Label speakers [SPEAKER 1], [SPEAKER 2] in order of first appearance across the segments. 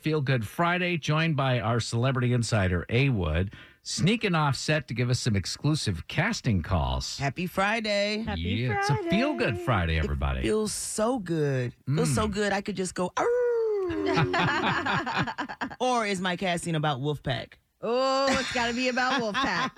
[SPEAKER 1] Feel Good Friday, joined by our celebrity insider, A Wood, sneaking off set to give us some exclusive casting calls.
[SPEAKER 2] Happy Friday.
[SPEAKER 3] Happy
[SPEAKER 1] yeah, it's a Feel Good
[SPEAKER 3] Friday.
[SPEAKER 1] Friday, everybody.
[SPEAKER 2] Feels so good. Feels so mm. good. I could just go. Or is my casting about Wolfpack?
[SPEAKER 3] Oh, it's got to be about Wolfpack.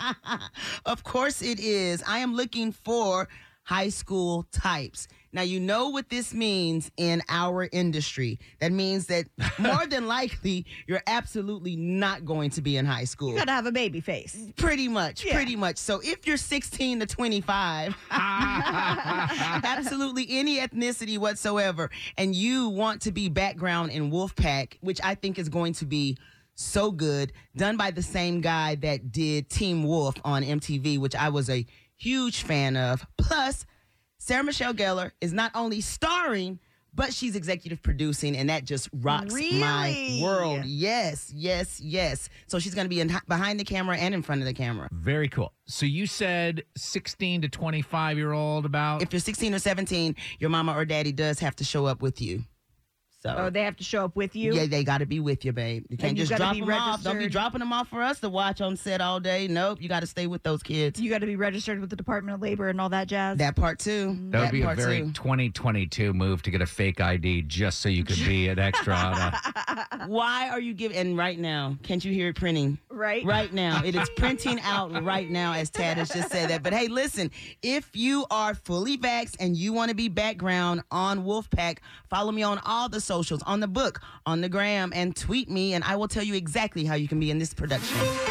[SPEAKER 2] of course it is. I am looking for high school types. Now, you know what this means in our industry. That means that more than likely, you're absolutely not going to be in high school.
[SPEAKER 3] You got to have a baby face.
[SPEAKER 2] Pretty much,
[SPEAKER 3] Yeah.
[SPEAKER 2] pretty much. So if you're 16 to 25, absolutely any ethnicity whatsoever, and you want to be background in Wolfpack, which I think is going to be so good, done by the same guy that did Teen Wolf on MTV, which I was a huge fan of. Plus, Sarah Michelle Gellar is not only starring, but she's executive producing, and that just rocks my world. Yes, yes, yes. So she's going to be in, behind the camera and in front of the camera.
[SPEAKER 1] Very cool. So you said 16 to 25 year old about.
[SPEAKER 2] If you're 16 or 17, your mama or daddy does have to show up with you. So
[SPEAKER 3] Oh, they have to show up with you.
[SPEAKER 2] yeah, they got to be with you, babe. You can't
[SPEAKER 3] you
[SPEAKER 2] just
[SPEAKER 3] gotta
[SPEAKER 2] drop
[SPEAKER 3] be
[SPEAKER 2] them off. Don't be dropping them off for us to watch on set all day. Nope, you got to stay with those kids.
[SPEAKER 3] You got to be registered with the Department of Labor and all that jazz.
[SPEAKER 2] That part too. Mm.
[SPEAKER 1] that would be a very
[SPEAKER 2] too.
[SPEAKER 1] 2022 move to get a fake ID just so you could be an extra.
[SPEAKER 2] Why are you giving? And right now, can't you hear it printing?
[SPEAKER 3] Right?
[SPEAKER 2] Right now, it is printing out right now, as Tad has just said that. But hey, listen, if you are fully vaxxed and you want to be background on Wolfpack, follow me on all the socials, on the book, on the gram, and tweet me, and I will tell you exactly how you can be in this production.